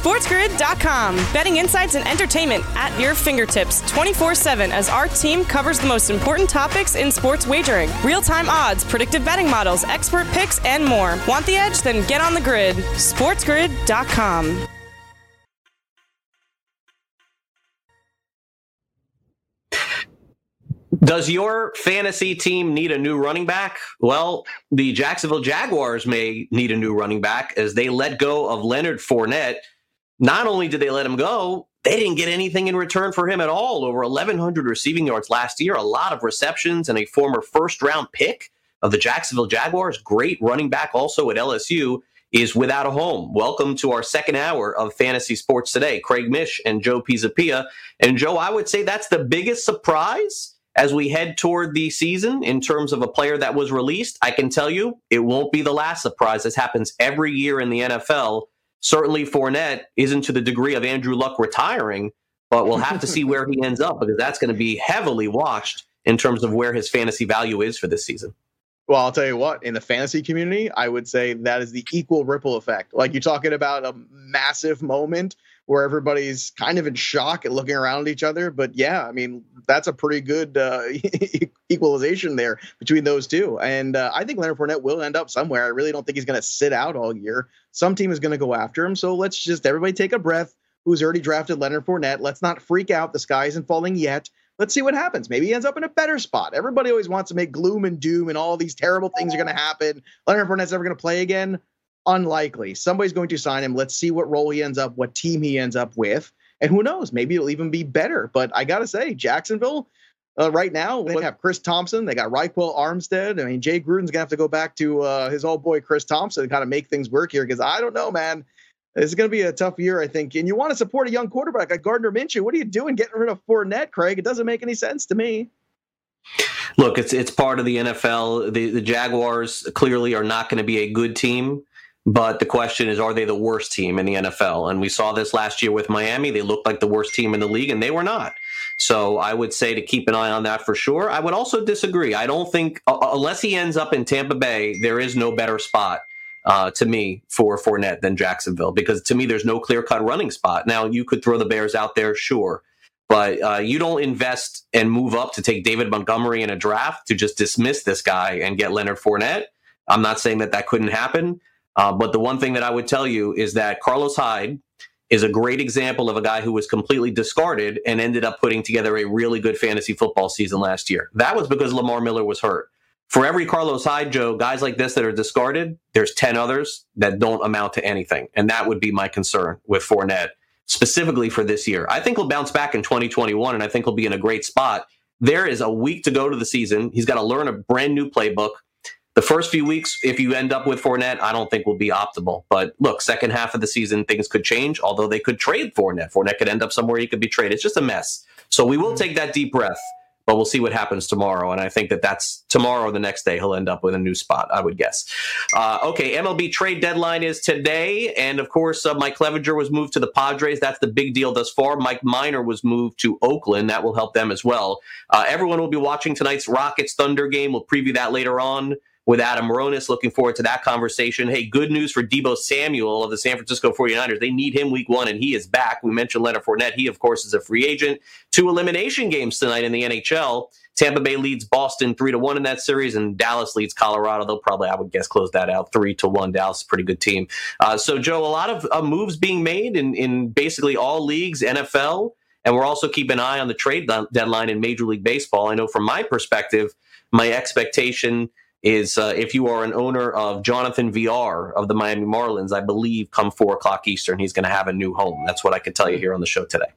SportsGrid.com. Betting insights and entertainment at your fingertips 24 7 as our team covers the most important topics in sports wagering real time odds, predictive betting models, expert picks, and more. Want the edge? Then get on the grid. SportsGrid.com. Does your fantasy team need a new running back? Well, the Jacksonville Jaguars may need a new running back as they let go of Leonard Fournette. Not only did they let him go, they didn't get anything in return for him at all. Over 1,100 receiving yards last year, a lot of receptions, and a former first round pick of the Jacksonville Jaguars. Great running back also at LSU is without a home. Welcome to our second hour of Fantasy Sports Today. Craig Mish and Joe Pisapia. And Joe, I would say that's the biggest surprise as we head toward the season in terms of a player that was released. I can tell you it won't be the last surprise. This happens every year in the NFL. Certainly, Fournette isn't to the degree of Andrew Luck retiring, but we'll have to see where he ends up because that's going to be heavily watched in terms of where his fantasy value is for this season. Well, I'll tell you what, in the fantasy community, I would say that is the equal ripple effect. Like you're talking about a massive moment where everybody's kind of in shock and looking around at each other. But yeah, I mean, that's a pretty good uh, equalization there between those two. And uh, I think Leonard Fournette will end up somewhere. I really don't think he's going to sit out all year. Some team is going to go after him. So let's just everybody take a breath. Who's already drafted Leonard Fournette? Let's not freak out. The sky isn't falling yet let's see what happens. Maybe he ends up in a better spot. Everybody always wants to make gloom and doom and all these terrible things are going to happen. Leonard Fournette's never going to play again. Unlikely. Somebody's going to sign him. Let's see what role he ends up, what team he ends up with. And who knows? Maybe it'll even be better. But I got to say, Jacksonville, uh, right now, they have Chris Thompson. They got Ryquell Armstead. I mean, Jay Gruden's going to have to go back to uh, his old boy, Chris Thompson, to kind of make things work here because I don't know, man. It's going to be a tough year, I think. And you want to support a young quarterback like Gardner Minshew. What are you doing getting rid of Fournette, Craig? It doesn't make any sense to me. Look, it's it's part of the NFL. The, the Jaguars clearly are not going to be a good team, but the question is, are they the worst team in the NFL? And we saw this last year with Miami. They looked like the worst team in the league, and they were not. So I would say to keep an eye on that for sure. I would also disagree. I don't think, unless he ends up in Tampa Bay, there is no better spot uh, to me for Fournette than Jacksonville because to me there's no clear cut running spot. Now you could throw the Bears out there, sure, but uh, you don't invest and move up to take David Montgomery in a draft to just dismiss this guy and get Leonard Fournette. I'm not saying that that couldn't happen, uh, but the one thing that I would tell you is that Carlos Hyde is a great example of a guy who was completely discarded and ended up putting together a really good fantasy football season last year. That was because Lamar Miller was hurt for every Carlos Hyde, Joe, guys like this that are discarded, there's 10 others that don't amount to anything. And that would be my concern with Fournette, specifically for this year. I think he'll bounce back in 2021, and I think he'll be in a great spot. There is a week to go to the season. He's got to learn a brand new playbook. The first few weeks, if you end up with Fournette, I don't think will be optimal. But look, second half of the season, things could change, although they could trade Fournette. Fournette could end up somewhere he could be traded. It's just a mess. So we will take that deep breath but we'll see what happens tomorrow. And I think that that's tomorrow or the next day he'll end up with a new spot, I would guess. Uh, okay, MLB trade deadline is today. And of course, uh, Mike Clevinger was moved to the Padres. That's the big deal thus far. Mike Minor was moved to Oakland. That will help them as well. Uh, everyone will be watching tonight's Rockets Thunder game. We'll preview that later on with Adam Ronis. Looking forward to that conversation. Hey, good news for Deebo Samuel of the San Francisco 49ers. They need him week one, and he is back. We mentioned Leonard Fournette. He, of course, is a free agent. Two elimination games tonight in the NHL. Tampa Bay leads Boston three to one in that series, and Dallas leads Colorado. They'll probably, I would guess, close that out three to one. Dallas is a pretty good team. Uh, so, Joe, a lot of uh, moves being made in, in basically all leagues, NFL, and we're also keeping an eye on the trade deadline in Major League Baseball. I know from my perspective, my expectation is uh, if you are an owner of Jonathan Villar of the Miami Marlins, I believe come four o'clock Eastern, he's going to have a new home. That's what I could tell you here on the show today.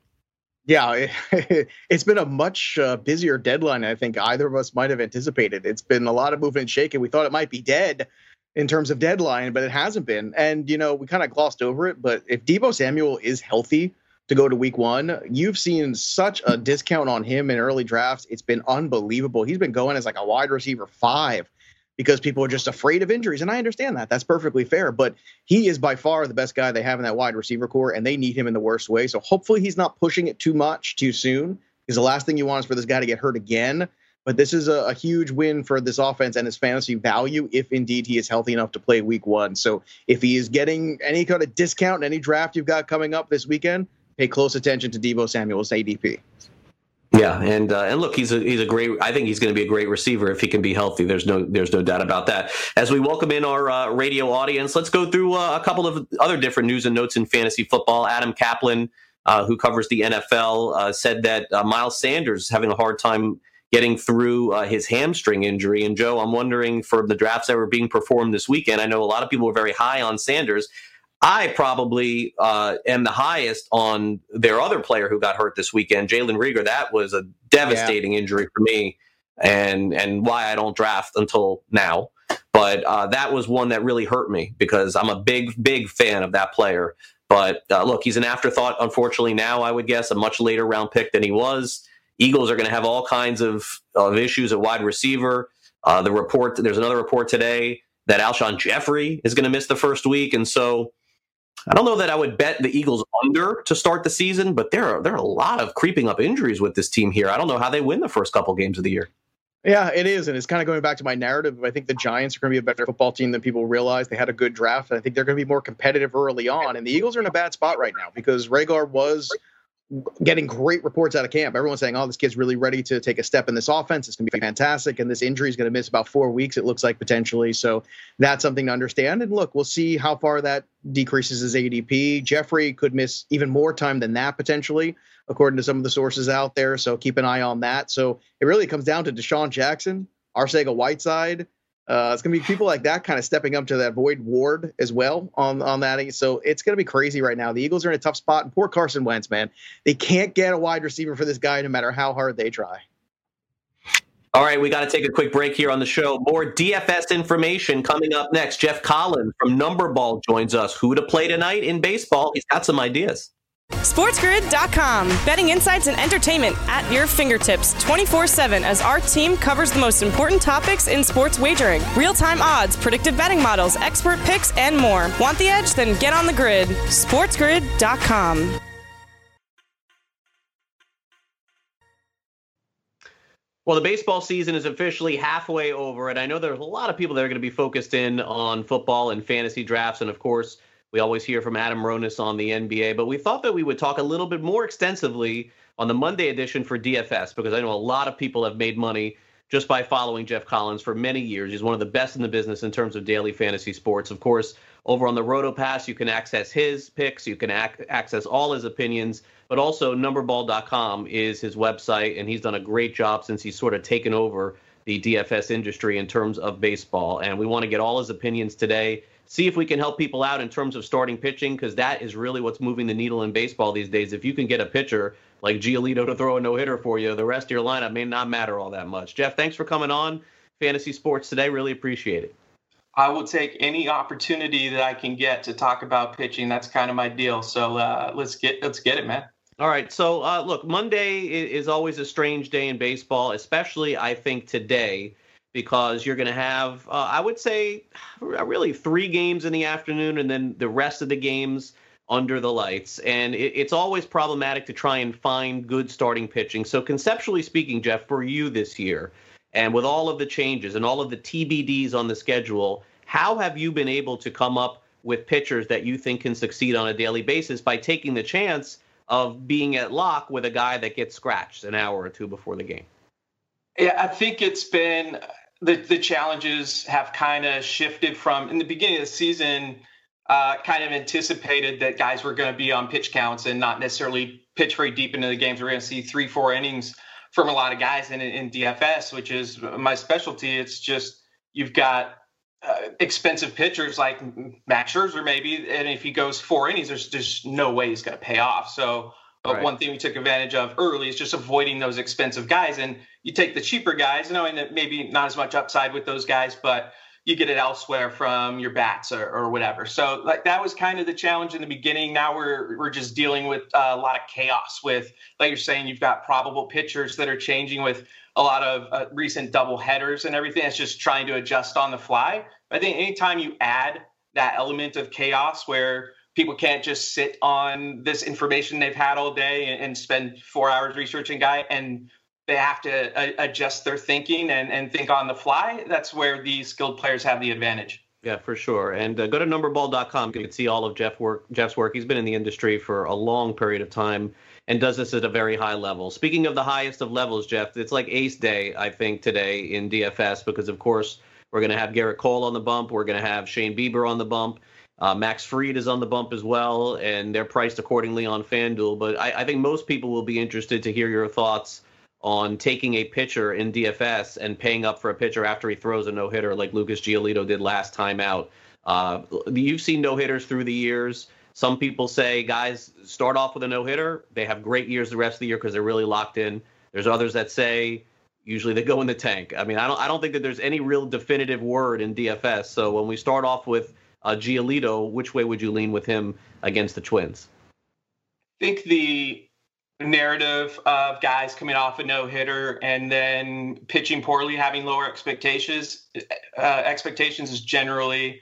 Yeah, it, has been a much uh, busier deadline. I think either of us might have anticipated. It's been a lot of movement and shaking. We thought it might be dead in terms of deadline, but it hasn't been. And you know, we kind of glossed over it. But if Deebo Samuel is healthy to go to Week One, you've seen such a discount on him in early drafts. It's been unbelievable. He's been going as like a wide receiver five because people are just afraid of injuries. And I understand that. That's perfectly fair. But he is by far the best guy they have in that wide receiver core, and they need him in the worst way. So hopefully he's not pushing it too much too soon because the last thing you want is for this guy to get hurt again. But this is a, a, huge win for this offense and his fantasy value if indeed he is healthy enough to play week one. So if he is getting any kind of discount in any draft you've got coming up this weekend, pay close attention to Deebo Samuel's ADP. Yeah, and uh, and look, he's a he's a great. I think he's going to be a great receiver if he can be healthy. There's no there's no doubt about that. As we welcome in our uh, radio audience, let's go through uh, a couple of other different news and notes in fantasy football. Adam Kaplan, uh, who covers the NFL, uh, said that uh, Miles Sanders is having a hard time getting through his hamstring injury. And Joe, I'm wondering for the drafts that were being performed this weekend, I know a lot of people were very high on Sanders. I probably uh, am the highest on their other player who got hurt this weekend, Jalen Reagor. That was a devastating yeah. injury for me, and and why I don't draft until now. But uh, that was one that really hurt me because I'm a big big fan of that player. But uh, look, he's an afterthought. Unfortunately, now I would guess a much later round pick than he was. Eagles are going to have all kinds of, of issues at wide receiver. Uh, the report there's another report today that Alshon Jeffery is going to miss the first week, and so I don't know that I would bet the Eagles under to start the season, but there are there are a lot of creeping up injuries with this team here. I don't know how they win the first couple games of the year. Yeah, it is, and it's kind of going back to my narrative. I think the Giants are going to be a better football team than people realize. They had a good draft. and I think they're going to be more competitive early on, and the Eagles are in a bad spot right now because Reagor was getting great reports out of camp. Everyone's saying, "Oh, this kid's really ready to take a step in this offense. It's going to be fantastic." And this injury is going to miss about four weeks. It looks like potentially. So that's something to understand. And look, we'll see how far that decreases his ADP. Jeffery could miss even more time than that potentially, according to some of the sources out there. So keep an eye on that. So it really comes down to DeSean Jackson, Arcega Whiteside, uh, it's going to be people like that kind of stepping up to that void Ward as well on on that. So it's going to be crazy right now. The Eagles are in a tough spot, and poor Carson Wentz, man, they can't get a wide receiver for this guy no matter how hard they try. All right, we got to take a quick break here on the show. More DFS information coming up next. Jeff Collins from Numberball joins us. Who to play tonight in baseball? He's got some ideas. SportsGrid.com. Betting insights and entertainment at your fingertips 24 7 as our team covers the most important topics in sports wagering real time odds, predictive betting models, expert picks, and more. Want the edge? Then get on the grid. SportsGrid.com. Well, the baseball season is officially halfway over, and I know there's a lot of people that are going to be focused in on football and fantasy drafts, and of course, we always hear from Adam Ronis on the NBA, but we thought that we would talk a little bit more extensively on the Monday edition for DFS because I know a lot of people have made money just by following Jeff Collins for many years. He's one of the best in the business in terms of daily fantasy sports. Of course, over on the RotoPass, you can access his picks, you can ac- access all his opinions, but also numberball.com is his website, and he's done a great job since he's sort of taken over the DFS industry in terms of baseball. And we want to get all his opinions today see if we can help people out in terms of starting pitching because that is really what's moving the needle in baseball these days. If you can get a pitcher like Giolito to throw a no hitter for you, the rest of your lineup may not matter all that much. Jeff, thanks for coming on Fantasy Sports today. Really appreciate it. I will take any opportunity that I can get to talk about pitching. That's kind of my deal. So uh, let's get let's get it, man. All right. So uh, look, Monday is always a strange day in baseball, especially I think today because you're going to have, uh, I would say, really three games in the afternoon and then the rest of the games under the lights. And it, it's always problematic to try and find good starting pitching. So, conceptually speaking, Jeff, for you this year, and with all of the changes and all of the TBDs on the schedule, how have you been able to come up with pitchers that you think can succeed on a daily basis by taking the chance of being at lock with a guy that gets scratched an hour or two before the game? Yeah, I think it's been the the challenges have kind of shifted from in the beginning of the season. Uh, kind of anticipated that guys were going to be on pitch counts and not necessarily pitch very deep into the games. We're going to see three, four innings from a lot of guys in, in DFS, which is my specialty. It's just you've got uh, expensive pitchers like Max Scherzer, maybe, and if he goes four innings, there's just no way he's going to pay off. So but right. one thing we took advantage of early is just avoiding those expensive guys. And you take the cheaper guys, knowing that maybe not as much upside with those guys, but you get it elsewhere from your bats or, or whatever. So like that was kind of the challenge in the beginning. Now we're we're just dealing with uh, a lot of chaos. With like you're saying, you've got probable pitchers that are changing with a lot of uh, recent double headers and everything. It's just trying to adjust on the fly. I think anytime you add that element of chaos where people can't just sit on this information they've had all day and, and spend four hours researching guy and they have to uh, adjust their thinking and, and think on the fly. That's where these skilled players have the advantage. Yeah, for sure. And uh, go to numberball.com. You can see all of Jeff work, Jeff's work. He's been in the industry for a long period of time and does this at a very high level. Speaking of the highest of levels, Jeff, it's like ace day, I think, today in DFS because, of course, we're going to have Gerrit Cole on the bump. We're going to have Shane Bieber on the bump. Uh, Max Fried is on the bump as well, and they're priced accordingly on FanDuel. But I, I think most people will be interested to hear your thoughts on taking a pitcher in DFS and paying up for a pitcher after he throws a no hitter like Lucas Giolito did last time out. Uh, you've seen no hitters through the years. Some people say guys start off with a no hitter, they have great years the rest of the year because they're really locked in. There's others that say usually they go in the tank. I mean, I don't I don't think that there's any real definitive word in DFS. So when we start off with uh, Giolito, which way would you lean with him against the Twins? I think the narrative of guys coming off a no hitter and then pitching poorly, having lower expectations, uh, expectations is generally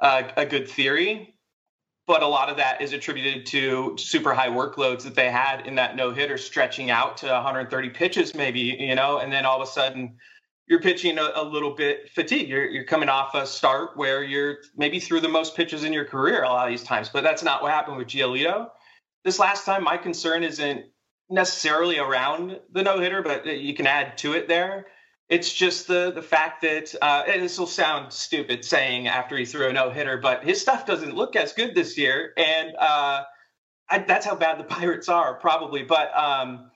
uh, a good theory. But a lot of that is attributed to super high workloads that they had in that no hitter, stretching out to 130 pitches, maybe, you know, and then all of a sudden you're pitching a, a, little bit fatigued. You're, you're coming off a start where you're maybe through the most pitches in your career a lot of these times, but that's not what happened with Giolito this last time, my concern isn't necessarily around the no hitter, but you can add to it there. It's just the the fact that uh, this will sound stupid saying after he threw a no hitter, but his stuff doesn't look as good this year, and uh, I, that's how bad the Pirates are, probably. But um,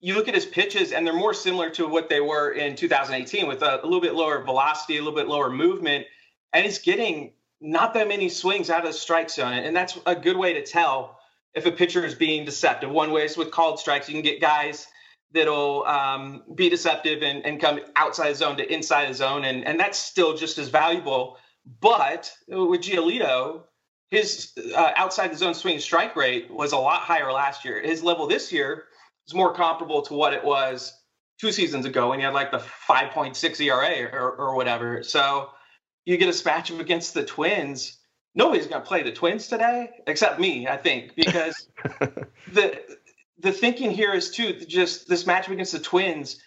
you look at his pitches, and they're more similar to what they were in 2018, with a, a little bit lower velocity, a little bit lower movement, and he's getting not that many swings out of the strike zone, and that's a good way to tell if a pitcher is being deceptive. One way is with called strikes. You can get guys that'll um, be deceptive and, and come outside the zone to inside the zone, and, and that's still just as valuable. But with Giolito, his uh, outside the zone swing strike rate was a lot higher last year. His level this year is more comparable to what it was two seasons ago when he had like the 5.6 ERA or, or whatever. So you get a matchup against the Twins nobody's going to play the Twins today except me, I think, because the the thinking here is too just this matchup against the Twins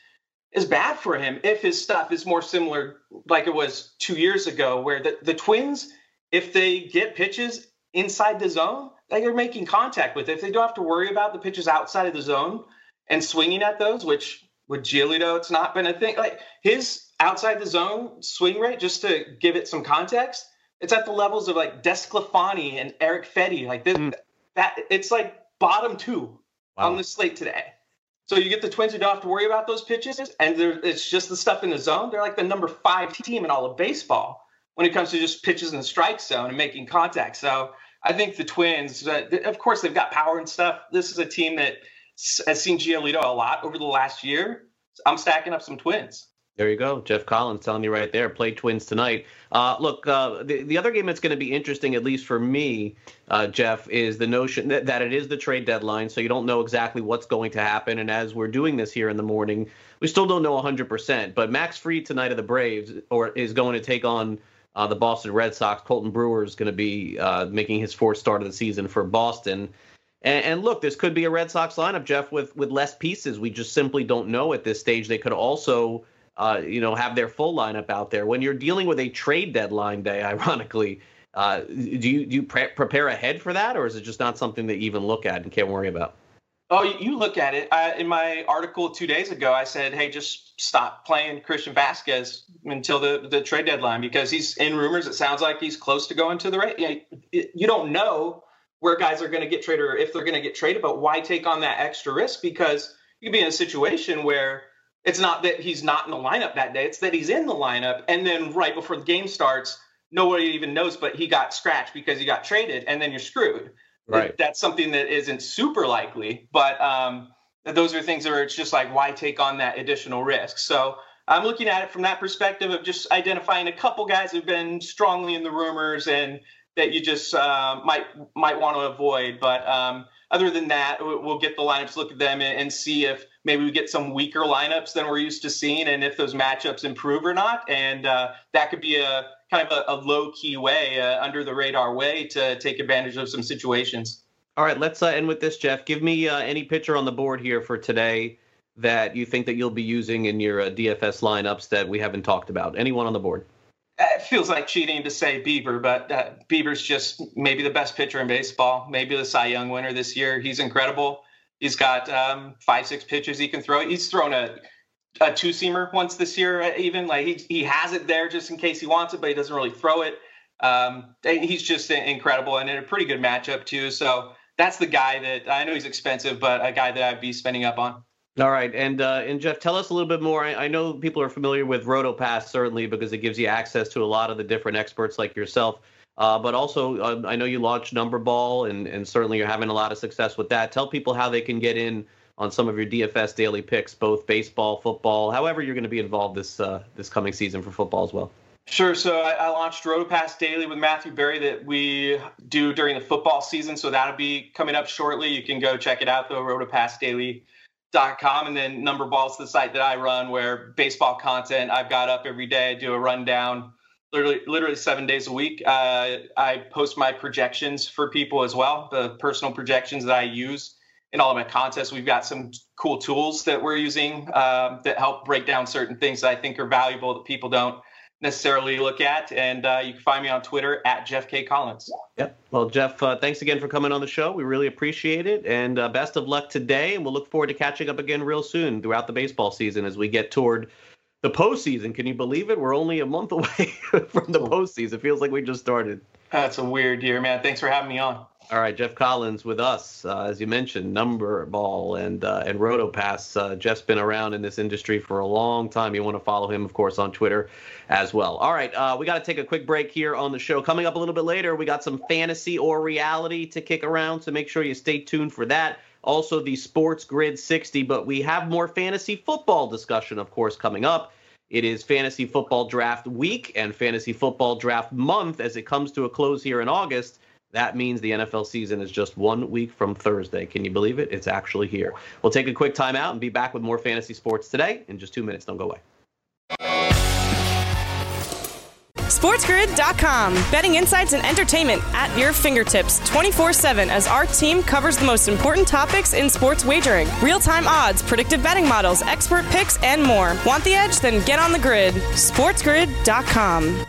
is bad for him if his stuff is more similar like it was two years ago, where the, the Twins, if they get pitches inside the zone, they are making contact with. It. If they don't have to worry about the pitches outside of the zone and swinging at those, which with Giolito, it's not been a thing. Like his outside the zone swing rate, just to give it some context, it's at the levels of like DeSclafani and Erick Fedde. Like this, mm. that it's like bottom two wow. on the slate today. So you get the Twins who don't have to worry about those pitches, and it's just the stuff in the zone. They're like the number five team in all of baseball when it comes to just pitches in the strike zone and making contact. So I think the Twins, uh, of course, they've got power and stuff. This is a team that has seen Giolito a lot over the last year. I'm stacking up some Twins. There you go. Jeff Collins telling you right there. Play Twins tonight. Uh, look, uh, the, the other game that's going to be interesting, at least for me, uh, Jeff, is the notion that, that it is the trade deadline. So you don't know exactly what's going to happen. And as we're doing this here in the morning, we still don't know 100%. But Max Fried tonight of the Braves or is going to take on uh, the Boston Red Sox. Colten Brewer is going to be uh, making his fourth start of the season for Boston. And, and, look, this could be a Red Sox lineup, Jeff, with with less pieces. We just simply don't know at this stage. They could also uh, you know, have their full lineup out there. When you're dealing with a trade deadline day, ironically, uh, do you do you pre- prepare ahead for that, or is it just not something that you even look at and can't worry about? Oh, you look at it. I, in my article two days ago, I said, "Hey, just stop playing Christian Vasquez until the, the trade deadline because he's in rumors. It sounds like he's close to going to the right. You, know, you don't know where guys are going to get traded or if they're going to get traded, but why take on that extra risk? Because you could be in a situation where it's not that he's not in the lineup that day, it's that he's in the lineup. And then right before the game starts, nobody even knows, but he got scratched because he got traded, and then you're screwed. Right. That's something that isn't super likely, but um, those are things where it's just like, why take on that additional risk? So I'm looking at it from that perspective of just identifying a couple guys who've been strongly in the rumors and that you just uh, might might want to avoid. But um, other than that, we'll get the lineups, look at them, and see if maybe we get some weaker lineups than we're used to seeing, and if those matchups improve or not. And uh, that could be a kind of a, a low key way, uh, under the radar way to take advantage of some situations. All right, let's uh, end with this, Jeff. Give me uh, any pitcher on the board here for today that you think that you'll be using in your uh, DFS lineups that we haven't talked about? Anyone on the board? It feels like cheating to say Bieber, but uh, just maybe the best pitcher in baseball, maybe the Cy Young winner this year. He's incredible. He's got um, five, six pitches he can throw. He's thrown a a two seamer once this year, uh, even like he he has it there just in case he wants it, but he doesn't really throw it. Um, he's just incredible and in a pretty good matchup too. So that's the guy that I know he's expensive, but a guy that I'd be spending up on. All right, and uh, and Jeff, tell us a little bit more. I, I know people are familiar with RotoPass certainly because it gives you access to a lot of the different experts like yourself. Uh, but also, uh, I know you launched Number Ball, and and certainly you're having a lot of success with that. Tell people how they can get in on some of your DFS daily picks, both baseball, football, however you're going to be involved this uh, this coming season for football as well. Sure. So I, I launched RotoPass Daily with Matthew Berry that we do during the football season. So that'll be coming up shortly. You can go check it out though, rotopassdaily.com. And then Number Ball's the site that I run where baseball content I've got up every day. I do a rundown literally literally seven days a week. Uh, I post my projections for people as well, the personal projections that I use in all of my contests. We've got some cool tools that we're using um, that help break down certain things that I think are valuable that people don't necessarily look at. And uh, you can find me on Twitter at Jeff K. Collins. Yep. Well, Jeff, uh, thanks again for coming on the show. We really appreciate it. And uh, best of luck today. And we'll look forward to catching up again real soon throughout the baseball season as we get toward the postseason. Can you believe it? We're only a month away from the postseason. It feels like we just started. That's a weird year, man. Thanks for having me on. All right, Jeff Collins with us, uh, as you mentioned, number ball and uh, and RotoPass. Uh, Jeff's been around in this industry for a long time. You want to follow him, of course, on Twitter as well. All right, uh, we got to take a quick break here on the show. Coming up a little bit later, we got some fantasy or reality to kick around, so make sure you stay tuned for that. Also, the Sports Grid 60, but we have more fantasy football discussion, of course, coming up. It is fantasy football draft week and fantasy football draft month as it comes to a close here in August. That means the NFL season is just one week from Thursday. Can you believe it? It's actually here. We'll take a quick timeout and be back with more fantasy sports today in just two minutes. Don't go away. SportsGrid.com. Betting insights and entertainment at your fingertips 24 7 as our team covers the most important topics in sports wagering real time odds, predictive betting models, expert picks, and more. Want the edge? Then get on the grid. SportsGrid.com.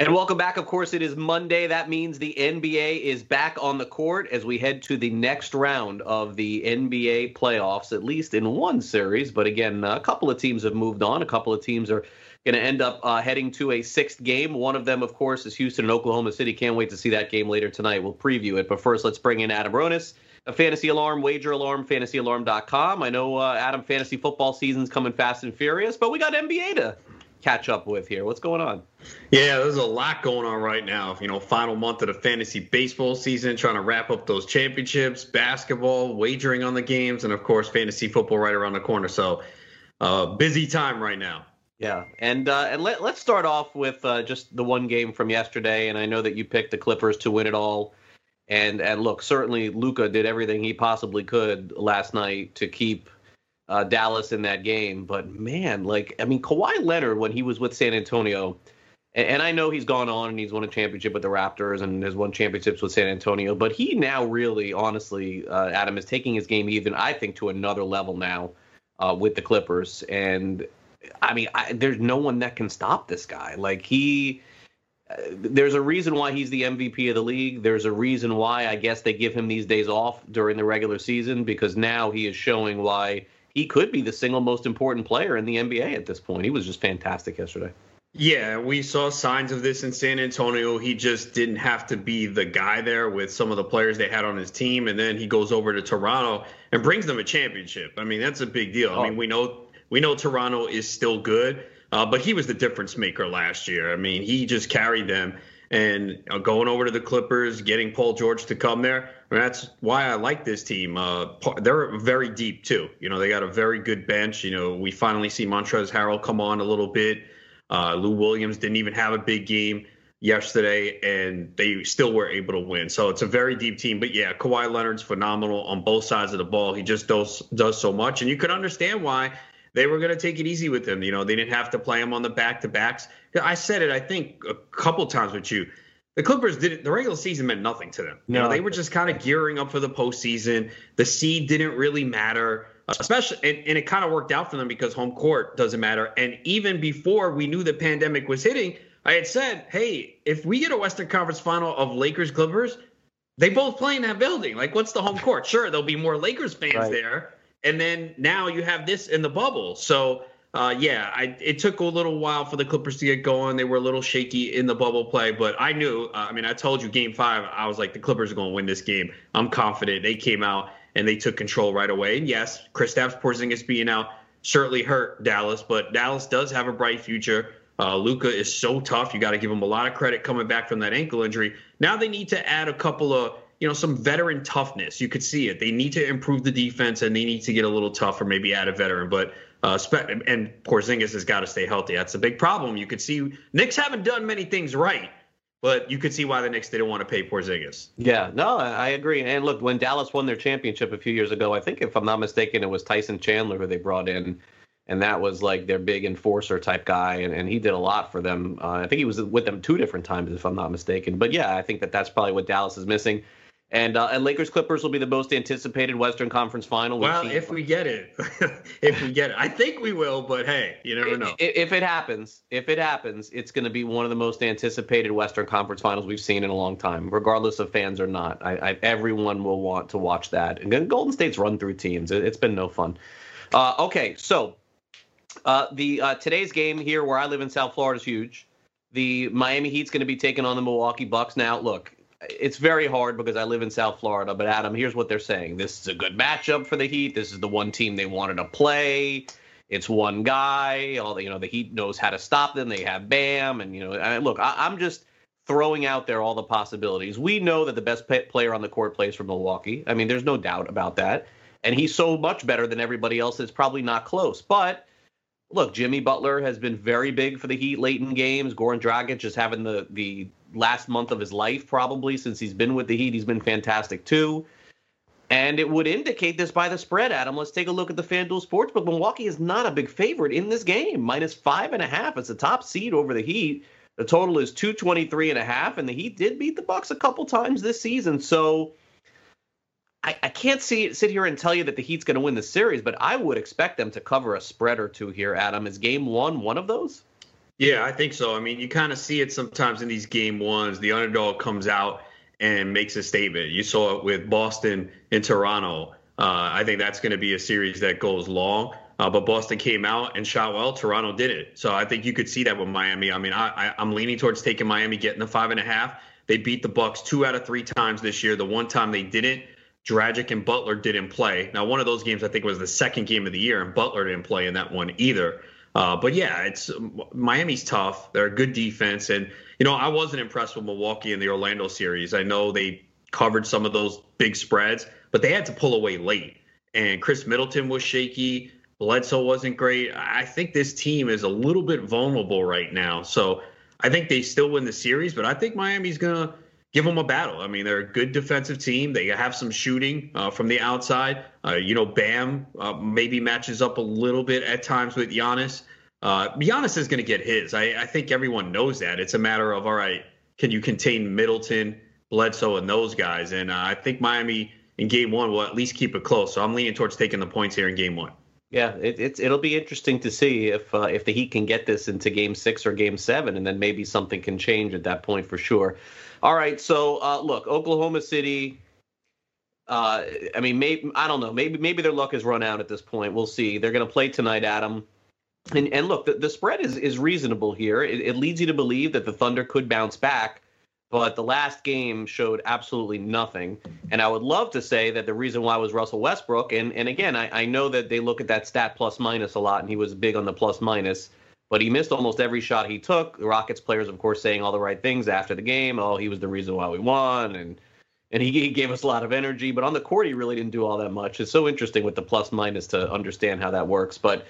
And welcome back. Of course, it is Monday. That means the NBA is back on the court as we head to the next round of the NBA playoffs, at least in one series. But again, a couple of teams have moved on. A couple of teams are going to end up uh, heading to a sixth game. One of them, of course, is Houston and Oklahoma City. Can't wait to see that game later tonight. We'll preview it. But first, let's bring in Adam Ronis, a fantasy alarm, wager alarm, fantasyalarm.com. I know, uh, Adam, fantasy football season's coming fast and furious, but we got NBA to catch up with here. What's going on? Yeah, there's a lot going on right now. You know, final month of the fantasy baseball season, trying to wrap up those championships, basketball, wagering on the games, and of course, fantasy football right around the corner. So, uh, busy time right now. Yeah, and uh, and let, let's start off with uh, just the one game from yesterday. And I know that you picked the Clippers to win it all. And and look, certainly Luka did everything he possibly could last night to keep uh, Dallas in that game. But man, like I mean, Kawhi Leonard when he was with San Antonio, and, and, I know he's gone on and he's won a championship with the Raptors and has won championships with San Antonio, but he now really, honestly, uh, Adam is taking his game even I think to another level now uh, with the Clippers. And I mean, I, there's no one that can stop this guy. Like he. Uh, there's a reason why he's the MVP of the league. There's a reason why I guess they give him these days off during the regular season because now he is showing why he could be the single most important player in the NBA at this point. He was just fantastic yesterday. Yeah, we saw signs of this in San Antonio. He just didn't have to be the guy there with some of the players they had on his team, and then he goes over to Toronto and brings them a championship. I mean, that's a big deal. Oh. I mean, we know we know Toronto is still good, uh, but he was the difference maker last year. I mean, he just carried them and going over to the Clippers, getting Paul George to come there. I mean, that's why I like this team. Uh, they're very deep too. You know, they got a very good bench. You know, we finally see Montrezl Harrell come on a little bit. Uh, Lou Williams didn't even have a big game yesterday, and they still were able to win. So it's a very deep team. But yeah, Kawhi Leonard's phenomenal on both sides of the ball. He just does does so much, and you could understand why they were going to take it easy with him. You know, they didn't have to play him on the back to backs. I said it, I think, a couple times with you. the Clippers didn't. The regular season meant nothing to them. No, you know, they were just kind of gearing up for the postseason. The seed didn't really matter, especially, and, and it kind of worked out for them because home court doesn't matter. And even before we knew the pandemic was hitting, I had said, "Hey, if we get a Western Conference Final of Lakers Clippers, they both play in that building. Like, what's the home court? Sure, there'll be more Lakers fans right. there, and then now you have this in the bubble. So uh, yeah, I, it took a little while for the Clippers to get going. They were a little shaky in the bubble play, but I knew. Uh, I mean, I told you game five, I was like, the Clippers are going to win this game. I'm confident. They came out and they took control right away. And yes, Kristaps Porzingis being out certainly hurt Dallas, but Dallas does have a bright future. Uh, Luka is so tough. You got to give him a lot of credit coming back from that ankle injury. Now they need to add a couple of you know, some veteran toughness. You could see it. They need to improve the defense and they need to get a little tougher, maybe add a veteran. But uh, and Porzingis has got to stay healthy. That's a big problem. You could see Knicks haven't done many things right, but you could see why the Knicks didn't want to pay Porzingis. Yeah, no, I agree. And look, when Dallas won their championship a few years ago, I think if I'm not mistaken, it was Tyson Chandler who they brought in, and that was like their big enforcer type guy, and, and he did a lot for them. Uh, I think he was with them two different times, if I'm not mistaken. But yeah, I think that that's probably what Dallas is missing. And uh, and Lakers Clippers will be the most anticipated Western Conference final. Well, if we get it, if we get it, I think we will. But hey, you never know. If, if it happens, if it happens, it's going to be one of the most anticipated Western Conference finals we've seen in a long time, regardless of fans or not. I, I, everyone will want to watch that. And Golden State's run through teams. It, has been no fun. Uh, okay, so uh, the uh, today's game here, where I live in South Florida, is huge. The Miami Heat's going to be taking on the Milwaukee Bucks. Now, look, it's very hard because I live in South Florida. But Adam, here's what they're saying: this is a good matchup for the Heat. This is the one team they wanted to play. It's one guy. All the you know, the Heat knows how to stop them. They have Bam, and you know, I, look, I, I'm just throwing out there all the possibilities. We know that the best player on the court plays for Milwaukee. I mean, there's no doubt about that. And he's so much better than everybody else. It's probably not close. But look, Jimmy Butler has been very big for the Heat late in games. Goran Dragic is having the the last month of his life probably since he's been with the Heat. He's been fantastic too. And it would indicate this by the spread, Adam. Let's take a look at the FanDuel Sportsbook. Milwaukee is not a big favorite in this game, minus five and a half. It's a top seed over the Heat. The total is 223 and a half, and the Heat did beat the Bucks a couple times this season. So I, I can't see sit here and tell you that the Heat's going to win the series, but I would expect them to cover a spread or two here, Adam. Is game one one of those? Yeah, I think so. I mean, you kind of see it sometimes in these game ones. The underdog comes out and makes a statement. You saw it with Boston and Toronto. Uh, I think that's going to be a series that goes long. Uh, but Boston came out and shot well. Toronto did it. So I think you could see that with Miami. I mean, I, I'm leaning towards taking Miami getting the five and a half. They beat the Bucks two out of three times this year. The one time they didn't, Dragic and Butler didn't play. Now, one of those games I think was the second game of the year, and Butler didn't play in that one either. Uh, but yeah, it's Miami's tough. They're a good defense, and you know I wasn't impressed with Milwaukee in the Orlando series. I know they covered some of those big spreads, but they had to pull away late. And Khris Middleton was shaky. Bledsoe wasn't great. I think this team is a little bit vulnerable right now. So I think they still win the series, but I think Miami's gonna give them a battle. I mean, they're a good defensive team. They have some shooting uh, from the outside. Uh, you know, Bam uh, maybe matches up a little bit at times with Giannis. Uh, Giannis is going to get his. I, I, think everyone knows that. It's a matter of all right, can you contain Middleton, Bledsoe, and those guys? And uh, I think Miami in Game One will at least keep it close. So I'm leaning towards taking the points here in Game One. Yeah, it, it's it'll be interesting to see if uh, if the Heat can get this into Game Six or Game Seven, and then maybe something can change at that point for sure. All right, so uh, look, Oklahoma City. Uh, I mean, maybe I don't know. Maybe maybe their luck has run out at this point. We'll see. They're going to play tonight, Adam. And and look, the, the spread is is reasonable here. It, it leads you to believe that the Thunder could bounce back, but the last game showed absolutely nothing. And I would love to say that the reason why was Russell Westbrook. And and again, I, I know that they look at that stat plus minus a lot, and he was big on the plus minus but he missed almost every shot he took. The Rockets players, of course, saying all the right things after the game. Oh, he was the reason why we won, and and he, he gave us a lot of energy. But on the court, he really didn't do all that much. It's so interesting with the plus minus to understand how that works. But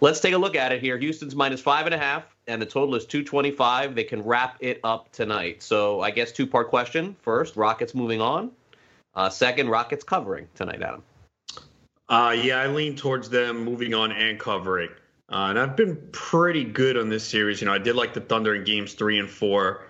let's take a look at it here. Houston's minus five and a half, and the total is 225. They can wrap it up tonight. So I guess two part question. First, Rockets moving on. Uh, second, Rockets covering tonight, Adam. Uh, yeah, I lean towards them moving on and covering. Uh, and I've been pretty good on this series. You know, I did like the Thunder in games three and four.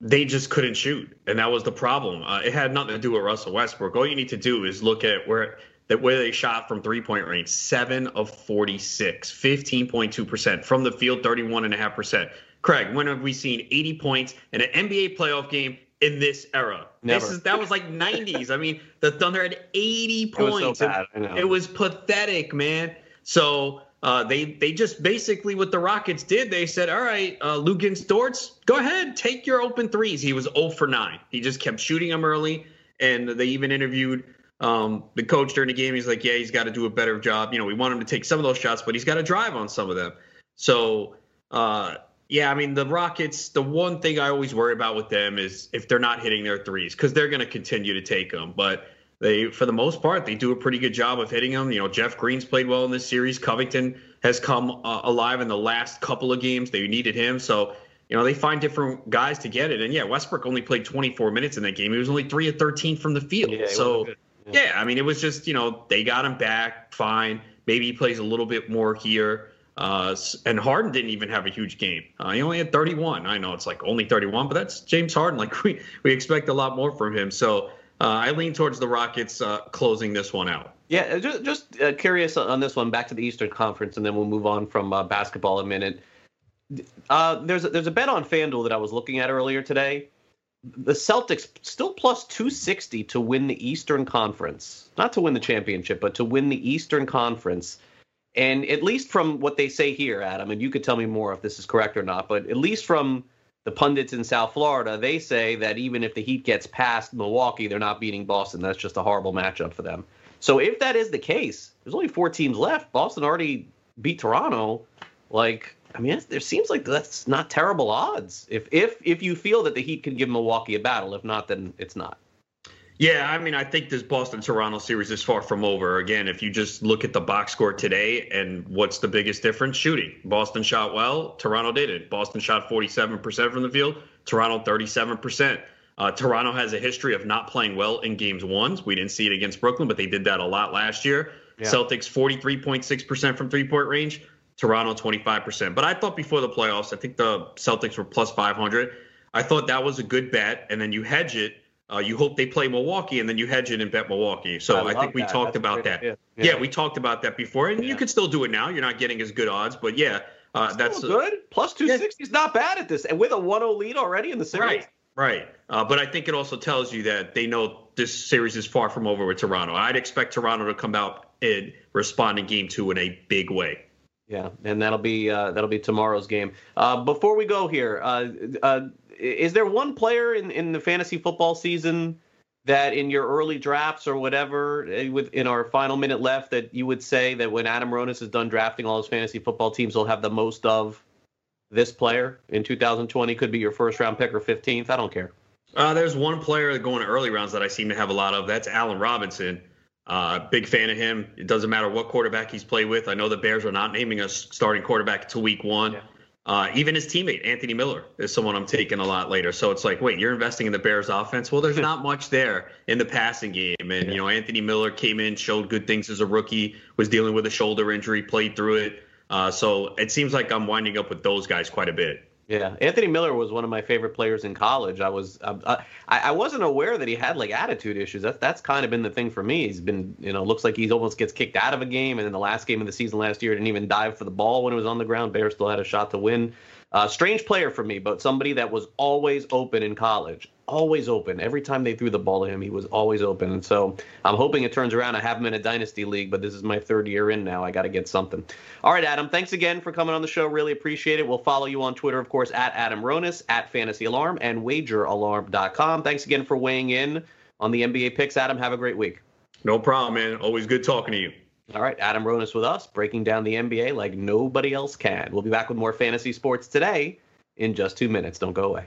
they just couldn't shoot, and that was the problem. Uh, it had nothing to do with Russell Westbrook. All you need to do is look at where that where they shot from three point range, seven of 46, 15.2% from the field, 31.5%. Craig, when have we seen 80 points in an NBA playoff game in this era? Never. This is that was like 90s. I mean, the Thunder had 80 points. It was so bad. I know. It was pathetic, man. So uh, they they just basically what the Rockets did. They said, "All right, uh, Luguentz Dortz, go ahead, take your open threes. He was 0 for 9. He just kept shooting them early, and they even interviewed um, the coach during the game. He's like, "Yeah, he's got to do a better job. You know, we want him to take some of those shots, but he's got to drive on some of them." So. Uh, yeah, I mean the Rockets. The one thing I always worry about with them is if they're not hitting their threes because they're going to continue to take them. But they, for the most part, they do a pretty good job of hitting them. You know, Jeff Green's played well in this series. Covington has come uh, alive in the last couple of games. They needed him, so you know they find different guys to get it. And yeah, Westbrook only played 24 minutes in that game. He was only three of 13 from the field. Yeah, so yeah. yeah, I mean it was just you know they got him back fine. Maybe he plays a little bit more here. Uh, and Harden didn't even have a huge game. Uh, he only had 31. I know it's like only 31, but that's James Harden. Like we we expect a lot more from him. So I lean towards the Rockets uh, closing this one out. Yeah, just, just uh, curious on this one. Back to the Eastern Conference, and then we'll move on from uh, basketball a minute. Uh, there's a, there's a bet on FanDuel that I was looking at earlier today. The Celtics still plus 260 to win the Eastern Conference, not to win the championship, but to win the Eastern Conference. And at least from what they say here, Adam, and you could tell me more if this is correct or not, but at least from the pundits in South Florida, they say that even if the Heat gets past Milwaukee, they're not beating Boston. That's just a horrible matchup for them. So if that is the case, there's only four teams left. Boston already beat Toronto. Like, I mean, there seems like that's not terrible odds. If if if you feel that the Heat can give Milwaukee a battle, if not, then it's not. Yeah, I mean, I think this Boston Toronto series is far from over. Again, if you just look at the box score today and what's the biggest difference? Shooting. Boston shot well, Toronto didn't. Boston shot 47% from the field, Toronto 37%. Uh, Toronto has a history of not playing well in games ones. We didn't see it against Brooklyn, but they did that a lot last year. Yeah. Celtics 43.6% from three point range, Toronto 25%. But I thought before the playoffs, I think the Celtics were plus 500. I thought that was a good bet. And then you hedge it uh, you hope they play Milwaukee, and then you hedge it and bet Milwaukee. So I, I think we that. talked That's about that. Yeah. yeah. we talked about that before, and yeah. you could still do it now. You're not getting as good odds, but yeah, uh, that's good. Plus two sixty is not bad at this, and with a 1-0 lead already in the series. Right. Right. Uh, but I think it also tells you that they know this series is far from over with Toronto. I'd expect Toronto to come out and respond in game two in a big way. Yeah, and that'll be uh, that'll be tomorrow's game. Uh, before we go here, uh, uh, is there one player in, in the fantasy football season that in your early drafts or whatever, eh, with in our final minute left, that you would say that when Adam Ronis is done drafting all his fantasy football teams, he'll have the most of this player in 2020? Could be your first round pick or 15th. I don't care. Uh, there's one player going to early rounds that I seem to have a lot of. That's Allen Robinson. Uh, big fan of him. It doesn't matter what quarterback he's played with. I know the Bears are not naming a starting quarterback until week one. Yeah. Uh, even his teammate Anthony Miller is someone I'm taking a lot later. So it's like, wait, you're investing in the Bears offense? Well, there's not much there in the passing game, and yeah. you know Anthony Miller came in, showed good things as a rookie, was dealing with a shoulder injury, played through it. Uh, so it seems like I'm winding up with those guys quite a bit. Yeah, Anthony Miller was one of my favorite players in college. I was uh, I, I wasn't aware that he had like attitude issues. That's that's kind of been the thing for me. He's been you know looks like he almost gets kicked out of a game, and in the last game of the season last year didn't even dive for the ball when it was on the ground. Bears still had a shot to win. Uh, strange player for me, but somebody that was always open in college. Always open. Every time they threw the ball to him, he was always open. And so I'm hoping it turns around. I have him in a dynasty league, but this is my third year in now. I got to get something. All right, Adam, thanks again for coming on the show. Really appreciate it. We'll follow you on Twitter, of course, at Adam Ronis, at Fantasy Alarm, and WagerAlarm.com. Thanks again for weighing in on the NBA picks. Adam, have a great week. No problem, man. Always good talking to you. All right, Adam Ronis with us, breaking down the NBA like nobody else can. We'll be back with more fantasy sports today in just two minutes. Don't go away.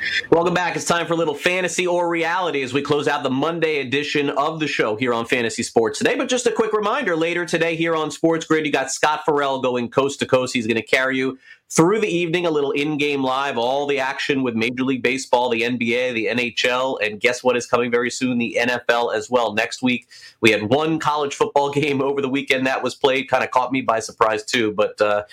Welcome back. It's time for a little fantasy or reality as we close out the Monday edition of the show here on Fantasy Sports Today. But just a quick reminder later today here on Sports Grid, you got Scott Ferrall going coast to coast. He's going to carry you through the evening, a little in game live, all the action with Major League Baseball, the NBA, the NHL, and guess what is coming very soon? The NFL as well. Next week, we had one college football game over the weekend that was played, kind of caught me by surprise too. But, uh,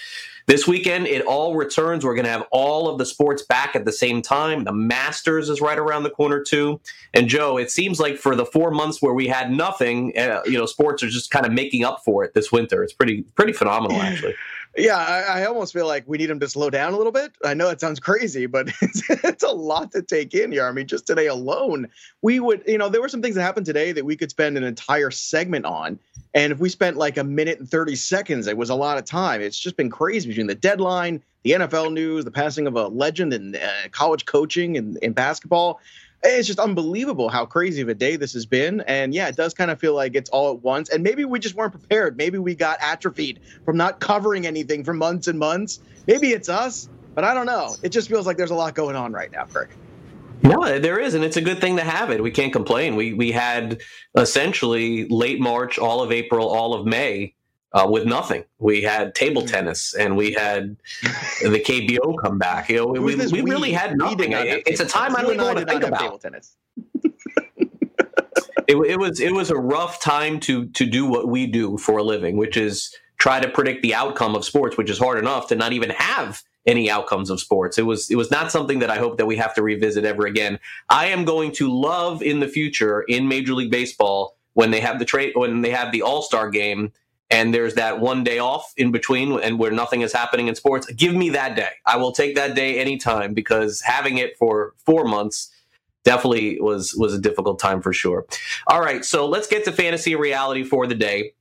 this weekend, it all returns. We're going to have all of the sports back at the same time. The Masters is right around the corner too. And Joe, it seems like for the four months where we had nothing, uh, you know, sports are just kind of making up for it this winter. It's pretty pretty phenomenal, actually. Yeah, I, I, almost feel like we need him to slow down a little bit. I know it sounds crazy, but it's, it's, a lot to take in here. I mean, just today alone, we would, you know, there were some things that happened today that we could spend an entire segment on. And if we spent like a minute and 30 seconds, it was a lot of time. It's just been crazy between the deadline, the NFL news, the passing of a legend in uh, college coaching and in basketball it's just unbelievable how crazy of a day this has been. And yeah, it does kind of feel like it's all at once. And maybe we just weren't prepared. Maybe we got atrophied from not covering anything for months and months. Maybe it's us, but I don't know. It just feels like there's a lot going on right now, Craig. No, there is, and it's a good thing to have it. We can't complain. We we had essentially late March, all of April, all of May uh, with nothing. We had table hmm. tennis and we had the KBO come back. You know, we, we, we, really had nothing. it's a time I don't even want to think about. Table Tennis. it, it was it was a rough time to to do what we do for a living, which is try to predict the outcome of sports, which is hard enough to not even have any outcomes of sports. It was it was not something that I hope that we have to revisit ever again. I am going to love in the future in Major League Baseball when they have the trade when they have the All Star game and there's that one day off in between and where nothing is happening in sports, give me that day. I will take that day anytime because having it for four months definitely was was a difficult time for sure. All right, so let's get to fantasy reality for the day.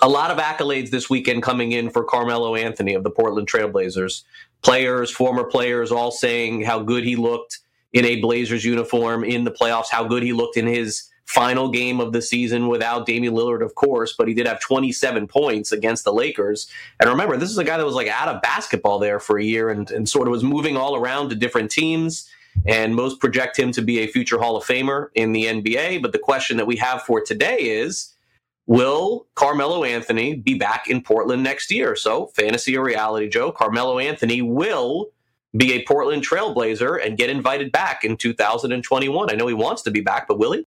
A lot of accolades this weekend coming in for Carmelo Anthony of the Portland Trailblazers. Players, former players, all saying how good he looked in a Blazers uniform in the playoffs, how good he looked in his final game of the season without Damian Lillard, of course, but he did have 27 points against the Lakers. And remember, this is a guy that was like out of basketball there for a year and, and sort of was moving all around to different teams. And most project him to be a future Hall of Famer in the NBA. But the question that we have for today is Will Carmelo Anthony be back in Portland next year? So, fantasy or reality, Joe, Carmelo Anthony will be a Portland Trailblazer and get invited back in 2021. I know he wants to be back, but will he?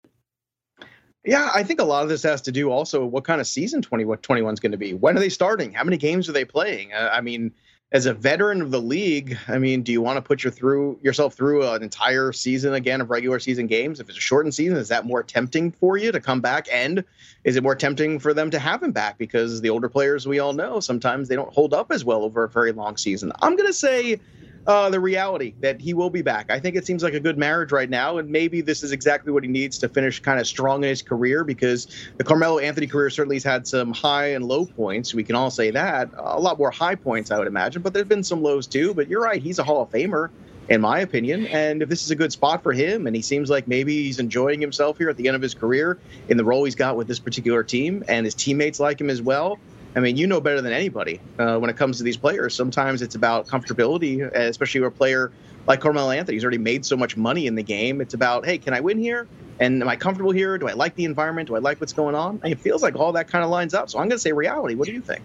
Yeah, I think a lot of this has to do also what kind of season 2021 is going to be. When are they starting? How many games are they playing? Uh, I mean, as a veteran of the league, I mean, do you want to put your through yourself through an entire season again of regular season games? If it's a shortened season, is that more tempting for you to come back? And is it more tempting for them to have him back? Because the older players we all know sometimes they don't hold up as well over a very long season. I'm going to say uh, the reality that he will be back. I think it seems like a good marriage right now, and maybe this is exactly what he needs to finish kind of strong in his career because the Carmelo Anthony career certainly has had some high and low points. We can all say that. A lot more high points, I would imagine, but there's been some lows too. But you're right, he's a Hall of Famer. In my opinion, and if this is a good spot for him, and he seems like maybe he's enjoying himself here at the end of his career in the role he's got with this particular team, and his teammates like him as well, I mean, you know better than anybody uh, when it comes to these players. Sometimes it's about comfortability, especially with a player like Carmelo Anthony. He's already made so much money in the game. It's about, hey, can I win here? And am I comfortable here? Do I like the environment? Do I like what's going on? And it feels like all that kind of lines up. So I'm going to say reality. What do you think?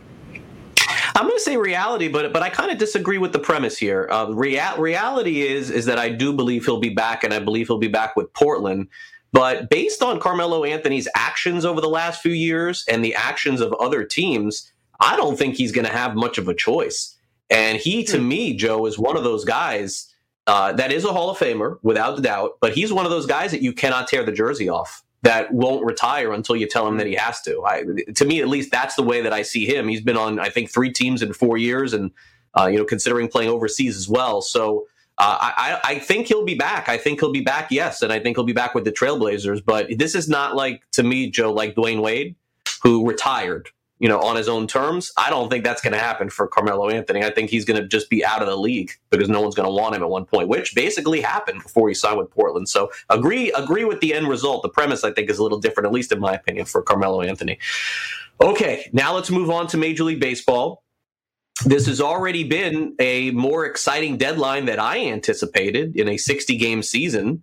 I'm going to say reality, but but I kind of disagree with the premise here. Uh, rea- reality is is that I do believe he'll be back, and I believe he'll be back with Portland. But based on Carmelo Anthony's actions over the last few years and the actions of other teams, I don't think he's going to have much of a choice. And he, to hmm. me, Joe, is one of those guys uh, that is a Hall of Famer, without a doubt. But he's one of those guys that you cannot tear the jersey off. That won't retire until you tell him that he has to. I, to me, at least, that's the way that I see him. He's been on, I think, three teams in four years, and uh, you know, considering playing overseas as well. So uh, I, I think he'll be back. I think he'll be back, yes, and I think he'll be back with the Trailblazers. But this is not like to me, Joe, like Dwyane Wade, who retired, you know, on his own terms. I don't think that's going to happen for Carmelo Anthony. I think he's going to just be out of the league because no one's going to want him at one point, which basically happened before he signed with Portland. So agree agree with the end result. The premise, I think, is a little different, at least in my opinion, for Carmelo Anthony. Okay, now let's move on to Major League Baseball. This has already been a more exciting deadline that I anticipated in a 60 game season.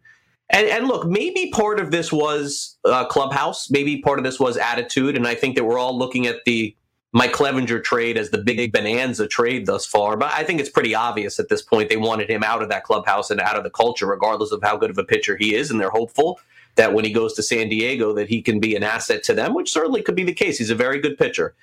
And, and look, maybe part of this was uh, clubhouse, maybe part of this was attitude, and I think that we're all looking at the Mike Clevinger trade as the big bonanza trade thus far. But I think it's pretty obvious at this point they wanted him out of that clubhouse and out of the culture, regardless of how good of a pitcher he is, and they're hopeful that when he goes to San Diego that he can be an asset to them, which certainly could be the case. He's a very good pitcher.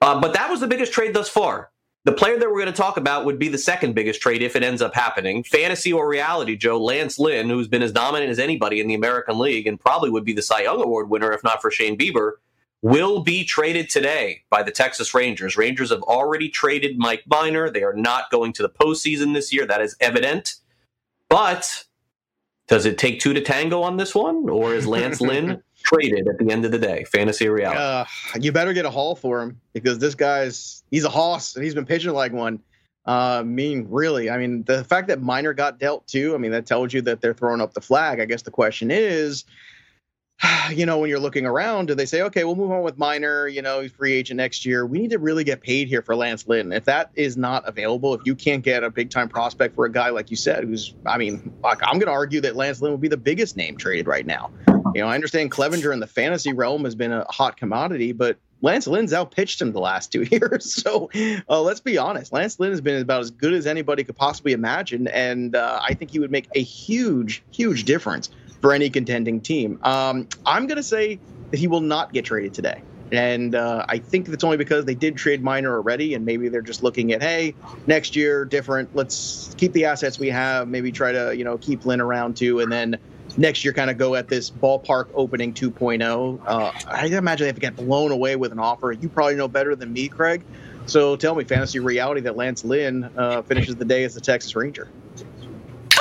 Uh, but that was the biggest trade thus far. The player that we're going to talk about would be the second biggest trade if it ends up happening. Fantasy or reality, Joe Lance Lynn, who's been as dominant as anybody in the American League and probably would be the Cy Young Award winner if not for Shane Bieber, will be traded today by the Texas Rangers. Rangers have already traded Mike Minor. They are not going to the postseason this year. That is evident. But does it take two to tango on this one, or is Lance Lynn traded at the end of the day? Fantasy reality. Uh, you better get a haul for him because this guy's he's a hoss and he's been pitching like one. Uh, I mean, really, I mean, the fact that Minor got dealt too, I mean, that tells you that they're throwing up the flag. I guess the question is, you know, when you're looking around, do they say, okay, we'll move on with Minor, you know, he's free agent next year. We need to really get paid here for Lance Lynn. If that is not available, if you can't get a big time prospect for a guy like you said, who's, I mean, like, I'm going to argue that Lance Lynn would be the biggest name traded right now. You know, I understand Clevinger in the fantasy realm has been a hot commodity, but Lance Lynn's outpitched him the last two years. So uh, let's be honest. Lance Lynn has been about as good as anybody could possibly imagine. And uh, I think he would make a huge, huge difference for any contending team. Um, I'm going to say that he will not get traded today. And uh, I think that's only because they did trade Minor already, and maybe they're just looking at, hey, next year different. Let's keep the assets we have. Maybe try to, you know, keep Lynn around too, and then next year kind of go at this ballpark opening 2.0. Uh, I imagine they have to get blown away with an offer. You probably know better than me, Craig. So tell me, fantasy reality that Lance Lynn uh, finishes the day as the Texas Ranger.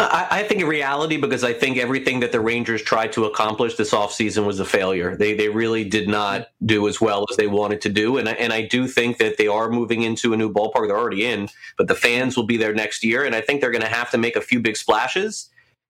I, think in reality, because I think everything that the Rangers tried to accomplish this offseason was a failure. They they really did not do as well as they wanted to do, and I, and I do think that they are moving into a new ballpark. They're already in, but the fans will be there next year, and I think they're going to have to make a few big splashes.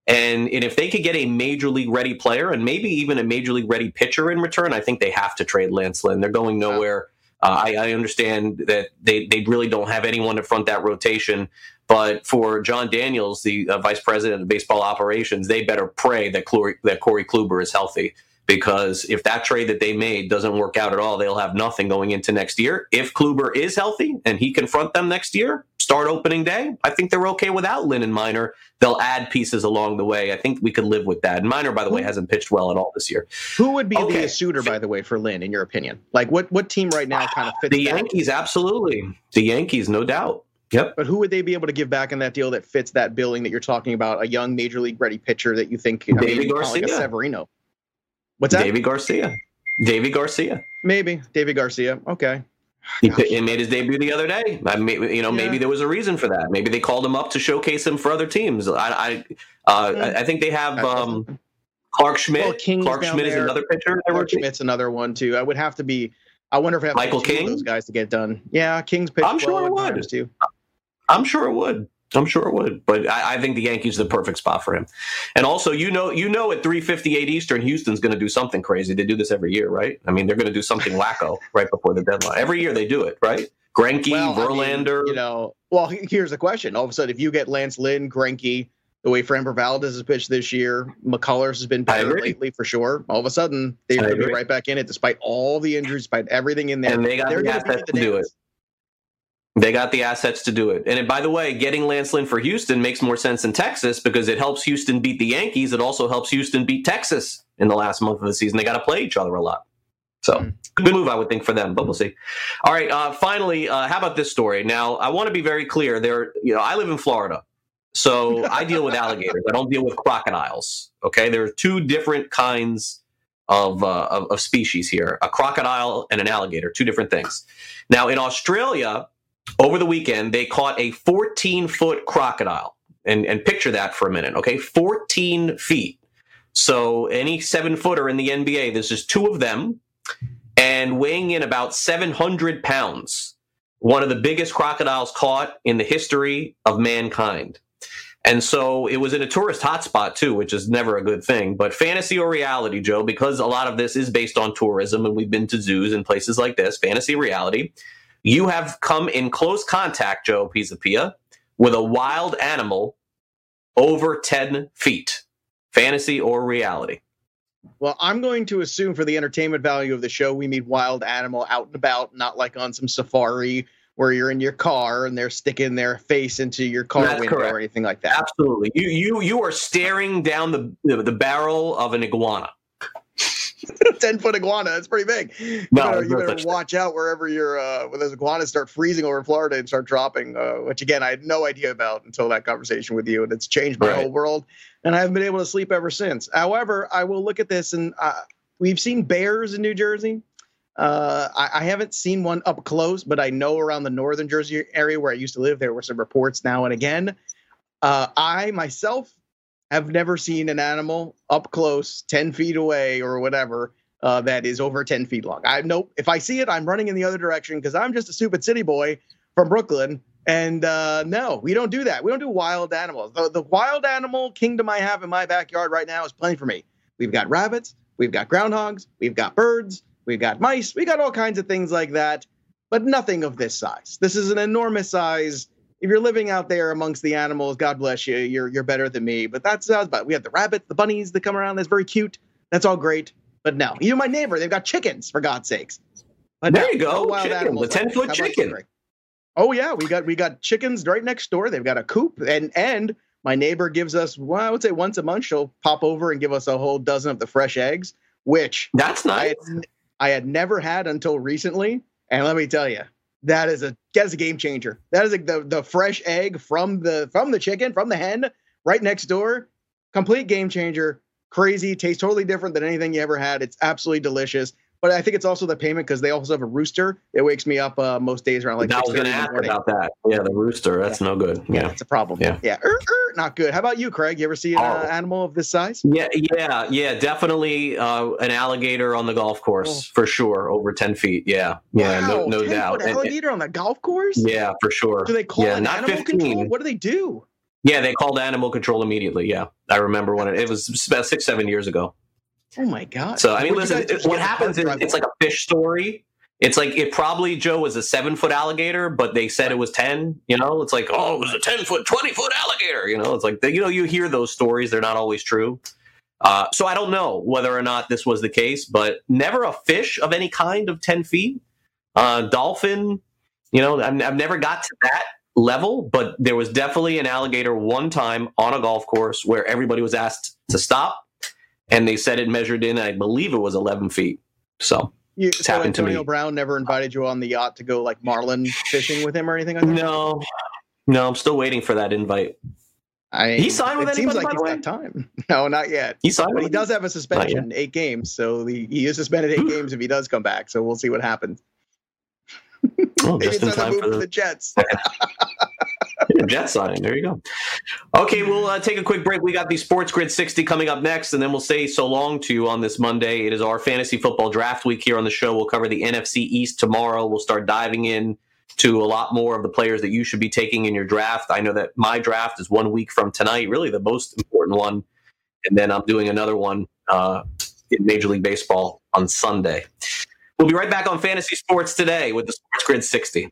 And, and if they could get a major league ready player and maybe even a major league ready pitcher in return, I think they have to trade Lance Lynn. They're going nowhere. Uh, I, I, understand that they, they really don't have anyone to front that rotation. But for Jon Daniels, the uh, vice president of baseball operations, they better pray that Corey, that Corey Kluber is healthy because if that trade that they made doesn't work out at all, they'll have nothing going into next year. If Kluber is healthy and he confront them next year, start opening day, I think they're okay without Lynn and Minor. They'll add pieces along the way. I think we could live with that. And Minor, by the way, hasn't pitched well at all this year. Who would be okay. the suitor, by the way, for Lynn, in your opinion? Like what what team right now kind of fits? The Yankees, absolutely. The Yankees, no doubt. Yep. But who would they be able to give back in that deal that fits that billing that you're talking about? A young major league ready pitcher that you think I Deivi mean, Garcia, Severino. What's that? Deivi Garcia. Deivi Garcia. Maybe Deivi Garcia. Okay. He, he, made his debut the other day. I may, you know, yeah. maybe there was a reason for that. Maybe they called him up to showcase him for other teams. I, I, uh. I think they have um, Clarke Schmidt. Well, Clarke Schmidt there. is another pitcher. Clarke Schmidt's another one too. I would have to be. I wonder if I have Michael King, those guys to get done. Yeah, King's pitch. I'm sure it would. Too. I'm sure it would. I'm sure it would, but I, I, think the Yankees are the perfect spot for him. And also, you know, you know, at 3:58 Eastern, Houston's going to do something crazy. They do this every year, right? I mean, they're going to do something wacko right before the deadline. Every year they do it, right? Greinke, well, Verlander. I mean, you know, well, here's the question: All of a sudden, if you get Lance Lynn, Greinke, the way Framber Valdez has pitched this year, McCullers has been better lately for sure. All of a sudden, they're going to be right back in it, despite all the injuries, despite everything in there. And they got they're the assets to do it. They got the assets to do it. And by the way, getting Lance Lynn for Houston makes more sense in Texas because it helps Houston beat the Yankees. It also helps Houston beat Texas in the last month of the season. They got to play each other a lot. So mm-hmm. good move, I would think, for them, but we'll see. All right. Uh, finally, uh, how about this story? Now, I want to be very clear. There, you know, I live in Florida, so I deal with alligators. I don't deal with crocodiles. Okay, there are two different kinds of, uh, of, of species here: a crocodile and an alligator. Two different things. Now, in Australia, over the weekend, they caught a 14 foot crocodile. And, and picture that for a minute, okay? 14 feet. So any seven footer in the NBA, there's just two of them and weighing in about 700 pounds. One of the biggest crocodiles caught in the history of mankind. And so it was in a tourist hotspot too, which is never a good thing. But fantasy or reality, Joe, because a lot of this is based on tourism and we've been to zoos and places like this, fantasy reality. You have come in close contact, Joe Pisapia, with a wild animal over 10 feet. Fantasy or reality? Well, I'm going to assume for the entertainment value of the show, we mean wild animal out and about, not like on some safari where you're in your car and they're sticking their face into your car That's window correct. or anything like that. Absolutely. You you you are staring down the, the barrel of an iguana. Ten foot iguana, that's pretty big. You No, better, you better watch out wherever you're uh, when those iguanas start freezing over in Florida and start dropping. Uh, which again, I had no idea about until that conversation with you, and it's changed my Right. whole world. And I haven't been able to sleep ever since. However, I will look at this, and uh, we've seen bears in New Jersey. Uh, I, I haven't seen one up close, but I know around the northern Jersey area where I used to live, there were some reports now and again. Uh, I myself have never seen an animal up close, 10 feet away or whatever, uh, that is over 10 feet long. I nope. If I see it, I'm running in the other direction because I'm just a stupid city boy from Brooklyn. And uh, no, we don't do that. We don't do wild animals. The, the wild animal kingdom I have in my backyard right now is plenty for me. We've got rabbits, we've got groundhogs, we've got birds, we've got mice, we got all kinds of things like that, but nothing of this size. This is an enormous size. If you're living out there amongst the animals, God bless you. You're you're better than me. But that's uh, that's about. We have the rabbits, the bunnies that come around. That's very cute. That's all great. But no, even my neighbor, they've got chickens for God's sakes. But There no, you go, oh, wild chicken, animals the 10-foot How about you, chicken. Oh yeah, we got we got chickens right next door. They've got a coop, and and my neighbor gives us well, I would say once a month she'll pop over and give us a whole dozen of the fresh eggs, which That's I nice. had, I had never had until recently. And let me tell you, that is a that is a game changer. That is a, the the fresh egg from the from the chicken from the hen right next door. Complete game changer. Crazy. Tastes totally different than anything you ever had. It's absolutely delicious. But I think it's also the payment because they also have a rooster. It wakes me up uh, most days around like I was going to ask about that. Yeah, the rooster. That's no good. Yeah, Yeah. it's a problem. Yeah. yeah, Er, er, not good. How about you, Craig? You ever see an uh, animal of this size? Yeah, yeah, yeah. Definitely uh, an alligator on the golf course for sure, over ten feet. Yeah, yeah, Oh. Wow, no, no 10 doubt. And- alligator on the golf course? yeah, for sure. Do they call yeah, it not animal 15. control? What do they do? Yeah, they called animal control immediately. Yeah, I remember when it, it was about six, seven years ago. Oh my god! So I mean, Where'd listen, it- what happens is it's like a fish story. It's like it probably Joe was a seven foot alligator, but they said it was ten. You know, it's like oh, it was a ten foot, twenty foot alligator. You know, it's like you know you hear those stories; they're not always true. Uh, so I don't know whether or not this was the case, but never a fish of any kind of ten feet. Uh, dolphin, you know, I've, I've never got to that level, but there was definitely an alligator one time on a golf course where everybody was asked to stop, and they said it measured in, I believe it was eleven feet. So You, so happened to me. Brown never invited you on the yacht to go like marlin fishing with him or anything like that. no, no, I'm still waiting for that invite. I, He signed with it seems like he's the got time. No, not yet. He signed, But he does have a suspension, eight games. So the, he is suspended eight games if he does come back. So we'll see what happens. Oh, Maybe just it's in time time to move for the the Jets. Yeah, Jet signing. There you go. Okay, we'll uh, take a quick break. We got the Sports Grid 60 coming up next, and then we'll say so long to you on this Monday. It is our fantasy football draft week here on the show. We'll cover the NFC East tomorrow. We'll start diving in to a lot more of the players that you should be taking in your draft. I know that my draft is one week from tonight, really the most important one. And then I'm doing another one uh, in Major League Baseball on Sunday. We'll be right back on Fantasy Sports today with the Sports Grid 60.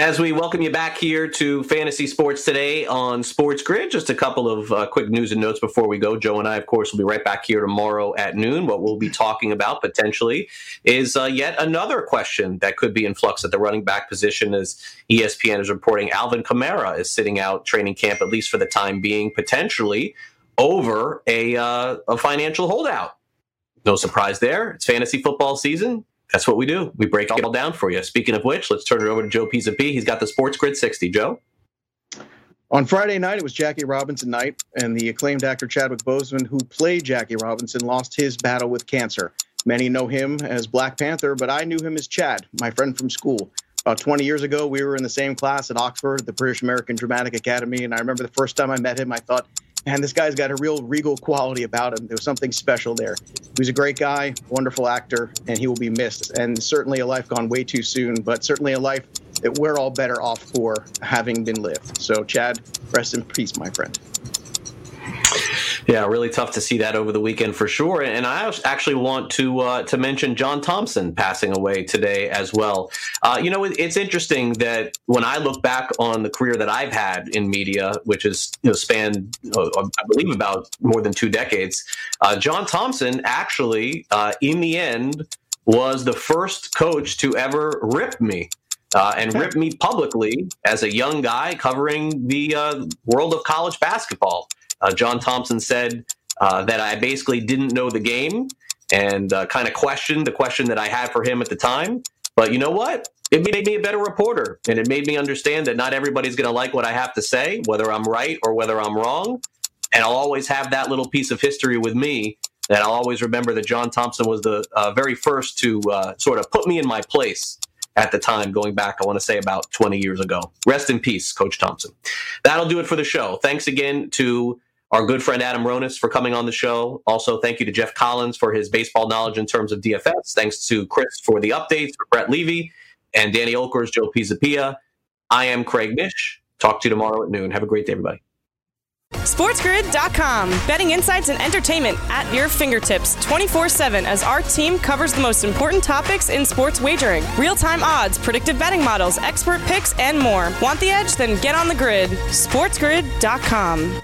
As we welcome you back here to Fantasy Sports today on Sports Grid, just a couple of uh, quick news and notes before we go. Joe and I, of course, will be right back here tomorrow at noon. What we'll be talking about potentially is uh, yet another question that could be in flux at the running back position, as ESPN is reporting Alvin Kamara is sitting out training camp, at least for the time being, potentially over a, uh, a financial holdout. No surprise there. It's fantasy football season. That's what we do. We break it all down for you. Speaking of which, let's turn it over to Joe P. He's got the Sports Grid 60. Joe? On Friday night, it was Jackie Robinson night, and the acclaimed actor Chadwick Boseman, who played Jackie Robinson, lost his battle with cancer. Many know him as Black Panther, but I knew him as Chad, my friend from school. About 20 years ago, we were in the same class at Oxford, the British American Dramatic Academy, and I remember the first time I met him, I thought and this guy's got a real regal quality about him. There was something special there. He was a great guy, wonderful actor, and he will be missed. And certainly a life gone way too soon, but certainly a life that we're all better off for having been lived. So, Chad, rest in peace, my friend. Yeah, really tough to see that over the weekend for sure. And I actually want to uh, to mention John Thompson passing away today as well. Uh, you know, it's interesting that when I look back on the career that I've had in media, which has you know spanned, uh, I believe, about more than two decades, uh, John Thompson actually, uh, in the end, was the first coach to ever rip me. Uh, and rip me publicly as a young guy covering the uh, world of college basketball. Uh, John Thompson said uh, that I basically didn't know the game and uh, kind of questioned the question that I had for him at the time. But you know what? It made me a better reporter, and it made me understand that not everybody's going to like what I have to say, whether I'm right or whether I'm wrong. And I'll always have that little piece of history with me that I'll always remember that John Thompson was the uh, very first to uh, sort of put me in my place at the time, going back, I want to say about 20 years ago. Rest in peace, Coach Thompson. That'll do it for the show. Thanks again to our good friend Adam Ronis for coming on the show. Also, thank you to Jeff Collins for his baseball knowledge in terms of DFS. Thanks to Chris for the updates, for Brett Levy, and Danny Okers, Joe Pisapia. I am Craig Mish. Talk to you tomorrow at noon. Have a great day, everybody. SportsGrid.com. Betting insights and entertainment at your fingertips 24 7 as our team covers the most important topics in sports wagering real time odds, predictive betting models, expert picks, and more. Want the edge? Then get on the grid. SportsGrid.com.